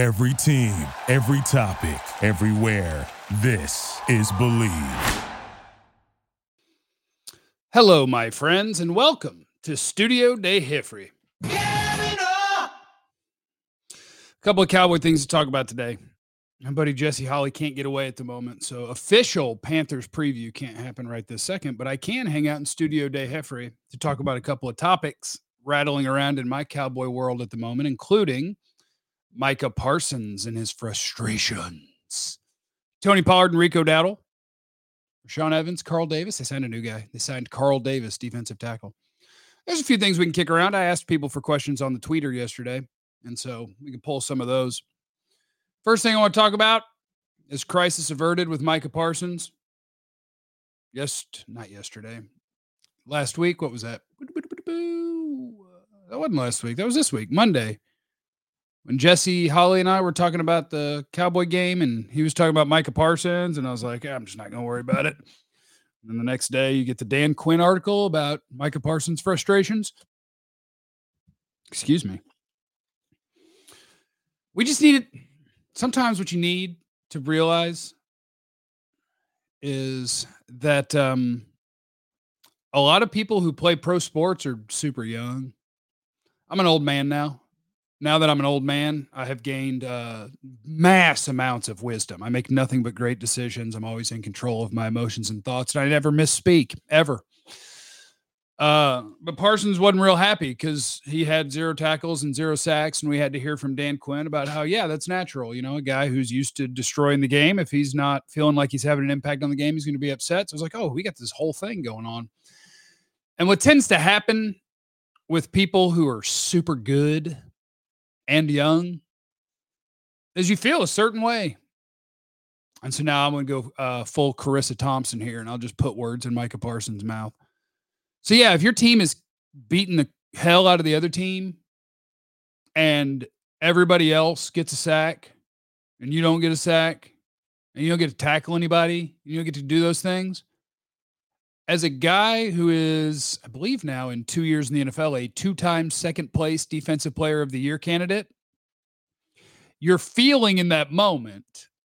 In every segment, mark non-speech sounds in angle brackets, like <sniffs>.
Every team, every topic, everywhere. This is Bleav. Hello, my friends, and welcome to Studio Day Hifrey. A couple of Cowboy things to talk about today. My buddy Jesse Holley can't get away at the moment, so official Panthers preview can't happen right this second. But I can hang out in Studio Day Heffrey to talk about a couple of topics rattling around in my Cowboy world at the moment, including Micah Parsons and his frustrations, Tony Pollard and Rico Dowdle, Sean Evans, Carl Davis. They signed a new guy. They signed Carl Davis, defensive tackle. There's a few things we can kick around. I asked people for questions on the tweeter yesterday, and so we can pull some of those. First thing I want to talk about is crisis averted with Micah Parsons. Yes, not yesterday. Last week, what was that? That wasn't last week. That was this week, Monday. When Jesse, Holley, and I were talking about the Cowboy game, and he was talking about Micah Parsons, and I was like, I'm just not going to worry about it. And then the next day, you get the Dan Quinn article about Micah Parsons' frustrations. Excuse me. We just needed sometimes what you need to realize is that um, a lot of people who play pro sports are super young. I'm an old man now. Now that I'm an old man, I have gained uh, mass amounts of wisdom. I make nothing but great decisions. I'm always in control of my emotions and thoughts, and I never misspeak ever. Uh, but Parsons wasn't real happy because he had zero tackles and zero sacks, and we had to hear from Dan Quinn about how, yeah, that's natural. You know, a guy who's used to destroying the game, if he's not feeling like he's having an impact on the game, he's going to be upset. So I was like, oh, we got this whole thing going on. And what tends to happen with people who are super good and young is you feel a certain way. And so now I'm going to go uh, full Charissa Thompson here, and I'll just put words in Micah Parsons' mouth. So yeah, if your team is beating the hell out of the other team and everybody else gets a sack and you don't get a sack and you don't get to tackle anybody, and you don't get to do those things. As a guy who is, I believe now in two years in the NFL, a two time second place defensive player of the year candidate, you're feeling in that moment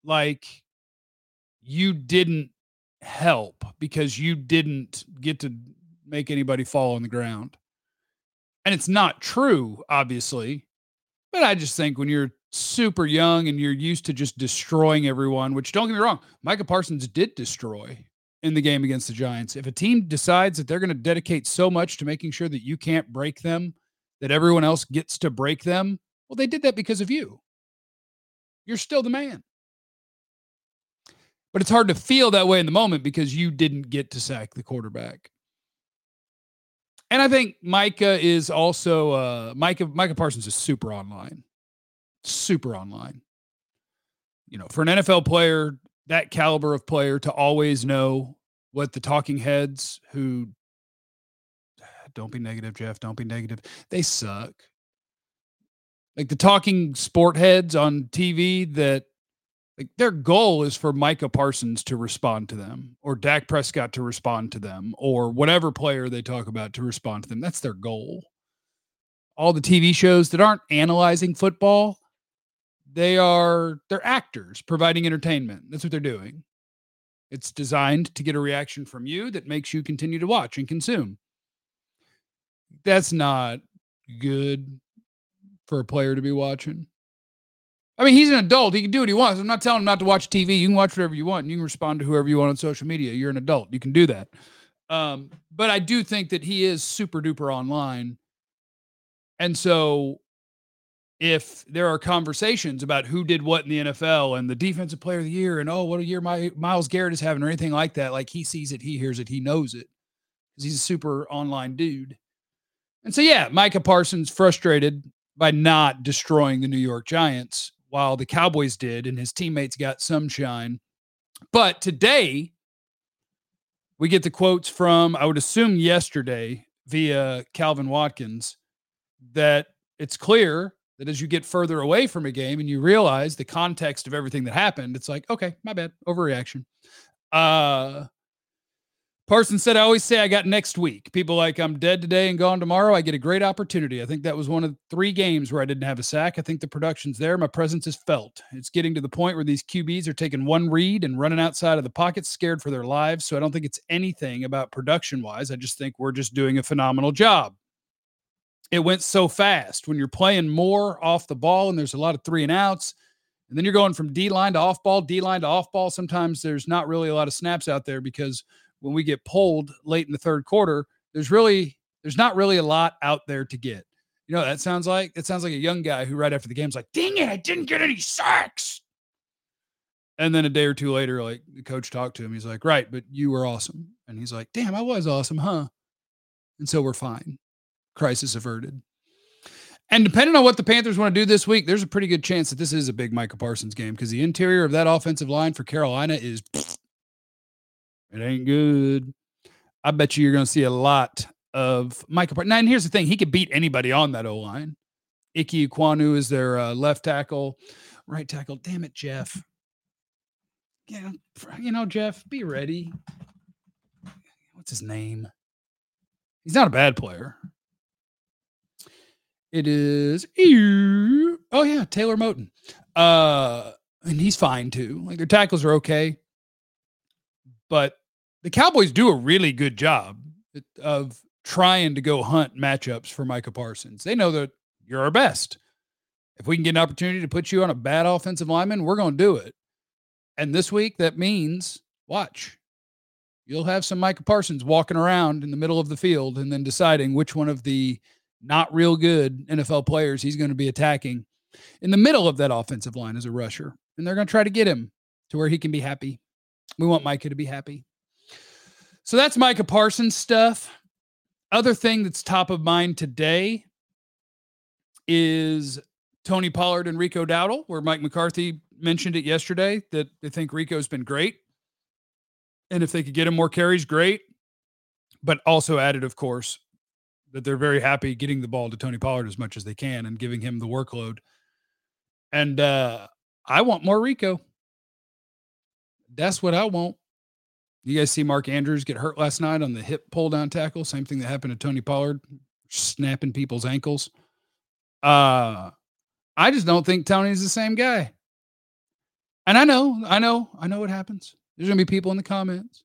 like you didn't help because you didn't get to make anybody fall on the ground. And it's not true, obviously. But I just think when you're super young and you're used to just destroying everyone, which don't get me wrong, Micah Parsons did destroy in the game against the Giants. If a team decides that they're going to dedicate so much to making sure that you can't break them, that everyone else gets to break them, well, they did that because of you. You're still the man. But it's hard to feel that way in the moment because you didn't get to sack the quarterback. And I think Micah is also uh Micah Micah Parsons is super online. Super online. You know, for an NFL player, that caliber of player to always know what the talking heads who <sighs> don't be negative, Jeff, don't be negative. They suck. Like the talking sport heads on TV that like their goal is for Micah Parsons to respond to them or Dak Prescott to respond to them or whatever player they talk about to respond to them. That's their goal. All the TV shows that aren't analyzing football, they are they're actors providing entertainment. That's what they're doing. It's designed to get a reaction from you that makes you continue to watch and consume. That's not good for a player to be watching. I mean, he's an adult. He can do what he wants. I'm not telling him not to watch TV. You can watch whatever you want. You can respond to whoever you want on social media. You're an adult. You can do that. Um, but I do think that he is super duper online. And so if there are conversations about who did what in the NFL and the defensive player of the year and oh, what a year my Myles Garrett is having or anything like that, like he sees it, he hears it, he knows it. Because he's a super online dude. And so yeah, Micah Parsons frustrated by not destroying the New York Giants while the Cowboys did, and his teammates got some shine. But today, we get the quotes from, I would assume yesterday via Calvin Watkins, that it's clear that as you get further away from a game and you realize the context of everything that happened, it's like, okay, my bad, overreaction. Uh, Parsons said, I always say I got next week. People like I'm dead today and gone tomorrow. I get a great opportunity. I think that was one of three games where I didn't have a sack. I think the production's there. My presence is felt. It's getting to the point where these QBs are taking one read and running outside of the pocket, scared for their lives. So I don't think it's anything about production wise. I just think we're just doing a phenomenal job. It went so fast when you're playing more off the ball and there's a lot of three and outs. And then you're going from D line to off ball, D line to off ball. Sometimes there's not really a lot of snaps out there because when we get pulled late in the third quarter, there's really there's not really a lot out there to get. You know, that sounds like it sounds like a young guy who right after the game's like, dang it, I didn't get any sacks. And then a day or two later, like the coach talked to him. He's like, Right, but you were awesome. And he's like, Damn, I was awesome, huh? And so we're fine. Crisis averted. And depending on what the Panthers want to do this week, there's a pretty good chance that this is a big Micah Parsons game because the interior of that offensive line for Carolina is <sniffs> it ain't good. I bet you you're going to see a lot of Micah. Parsons. Now, and here's the thing: he could beat anybody on that O line. Ike Ekwonu is their uh, left tackle, right tackle. Damn it, Jeff. Yeah, you know, Jeff, be ready. What's his name? He's not a bad player. It is oh yeah, Taylor Moton. Uh and he's fine too. Like their tackles are okay. But the Cowboys do a really good job of trying to go hunt matchups for Micah Parsons. They know that you're our best. If we can get an opportunity to put you on a bad offensive lineman, we're going to do it. And this week, that means watch. You'll have some Micah Parsons walking around in the middle of the field and then deciding which one of the not real good NFL players he's going to be attacking in the middle of that offensive line as a rusher. And they're going to try to get him to where he can be happy. We want Micah to be happy. So that's Micah Parsons stuff. Other thing that's top of mind today is Tony Pollard and Rico Dowdle, where Mike McCarthy mentioned it yesterday that they think Rico's been great. And if they could get him more carries, great. But also added, of course, that they're very happy getting the ball to Tony Pollard as much as they can and giving him the workload. And uh, I want more Rico. That's what I want. You guys see Mark Andrews get hurt last night on the hip pull down tackle. Same thing that happened to Tony Pollard, snapping people's ankles. Uh, I just don't think Tony's the same guy. And I know, I know, I know what happens. There's gonna be people in the comments.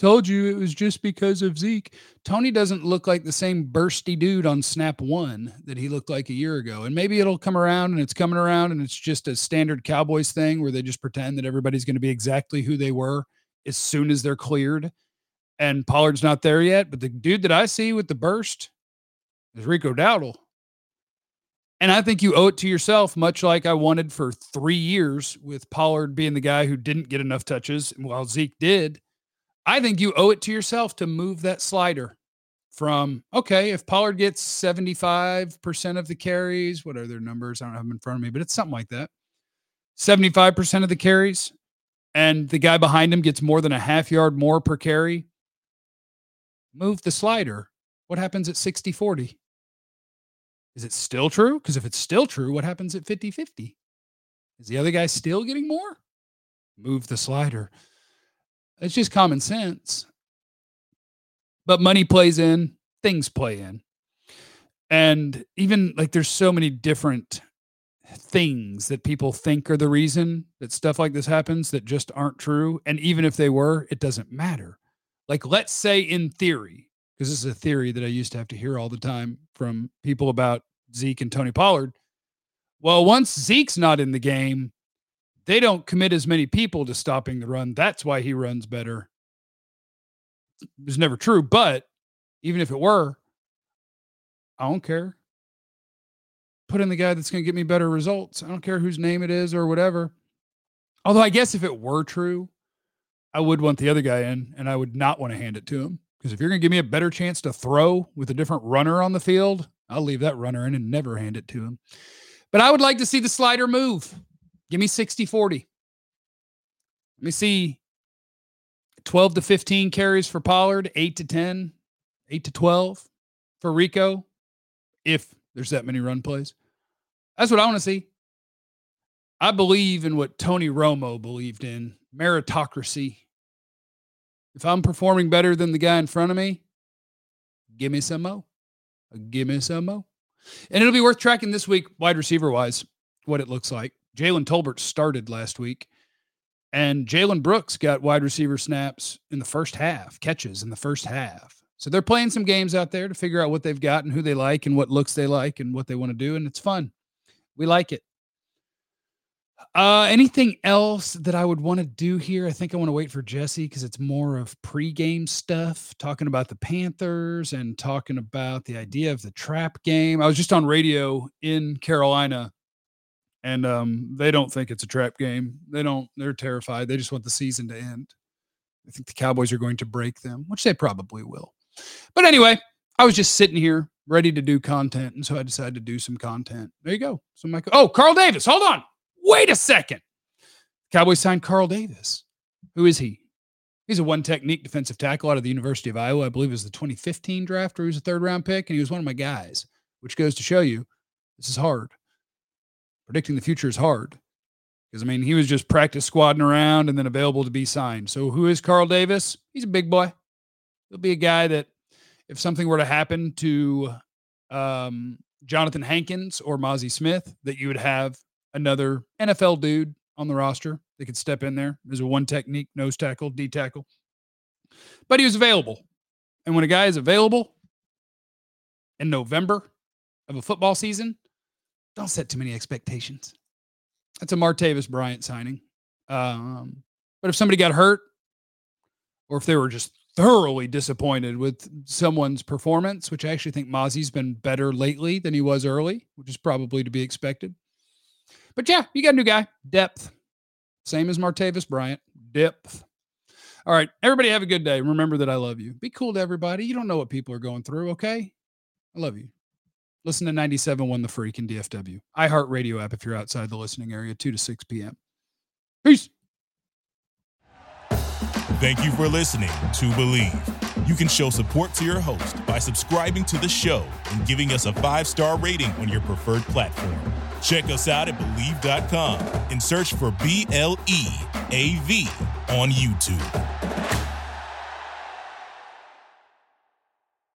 Told you it was just because of Zeke. Tony doesn't look like the same bursty dude on snap one that he looked like a year ago. And maybe it'll come around and it's coming around and it's just a standard Cowboys thing where they just pretend that everybody's going to be exactly who they were as soon as they're cleared. And Pollard's not there yet. But the dude that I see with the burst is Rico Dowdle. And I think you owe it to yourself, much like I wanted for three years with Pollard being the guy who didn't get enough touches while Zeke did I think you owe it to yourself to move that slider from okay, if Pollard gets 75% of the carries, what are their numbers? I don't have them in front of me, but it's something like that. 75% of the carries, and the guy behind him gets more than a half yard more per carry. Move the slider. What happens at 60 40? Is it still true? Because if it's still true, what happens at 50 50? Is the other guy still getting more? Move the slider. It's just common sense. But money plays in, things play in. And even like there's so many different things that people think are the reason that stuff like this happens that just aren't true. And even if they were, it doesn't matter. Like, let's say in theory, because this is a theory that I used to have to hear all the time from people about Zeke and Tony Pollard. Well, once Zeke's not in the game, they don't commit as many people to stopping the run. That's why he runs better. It's never true, but even if it were, I don't care. Put in the guy that's going to get me better results. I don't care whose name it is or whatever. Although I guess if it were true, I would want the other guy in and I would not want to hand it to him. Because if you're going to give me a better chance to throw with a different runner on the field, I'll leave that runner in and never hand it to him. But I would like to see the slider move. Give me 60 40. Let me see 12 to 15 carries for Pollard, 8 to 10, 8 to 12 for Rico, if there's that many run plays. That's what I want to see. I believe in what Tony Romo believed in meritocracy. If I'm performing better than the guy in front of me, give me some mo. Give me some mo. And it'll be worth tracking this week, wide receiver wise, what it looks like. Jalen Tolbert started last week, and Jalen Brooks got wide receiver snaps in the first half, catches in the first half. So they're playing some games out there to figure out what they've got and who they like and what looks they like and what they want to do. And it's fun. We like it. Uh, anything else that I would want to do here? I think I want to wait for Jesse because it's more of pregame stuff, talking about the Panthers and talking about the idea of the trap game. I was just on radio in Carolina, and um, they don't think it's a trap game. They don't. They're terrified. They just want the season to end. I think the Cowboys are going to break them, which they probably will. But anyway, I was just sitting here ready to do content, and so I decided to do some content. There you go. So my oh, Carl Davis, hold on. Wait a second. Cowboys signed Carl Davis. Who is he? He's a one technique defensive tackle out of the University of Iowa. I believe it was the 2015 draft where he was a third round pick, and he was one of my guys, which goes to show you this is hard. Predicting the future is hard. Because, I mean, he was just practice squadding around and then available to be signed. So, who is Carl Davis? He's a big boy. He'll be a guy that, if something were to happen to um, Johnathan Hankins or Mazi Smith, that you would have another NFL dude on the roster that could step in there as a one technique nose tackle, D tackle. But he was available. And when a guy is available in November of a football season, don't set too many expectations. That's a Martavis Bryant signing. Um, but if somebody got hurt, or if they were just thoroughly disappointed with someone's performance, which I actually think Mazi's been better lately than he was early, which is probably to be expected. But yeah, you got a new guy. Depth. Same as Martavis Bryant. Depth. All right. Everybody have a good day. Remember that I love you. Be cool to everybody. You don't know what people are going through, okay? I love you. Listen to 97.1 The Freak in DFW. iHeartRadio app if you're outside the listening area, 2 to 6 p.m. Peace. Thank you for listening to Bleav. You can show support to your host by subscribing to the show and giving us a five star rating on your preferred platform. Check us out at Bleav.com and search for B L E A V on YouTube.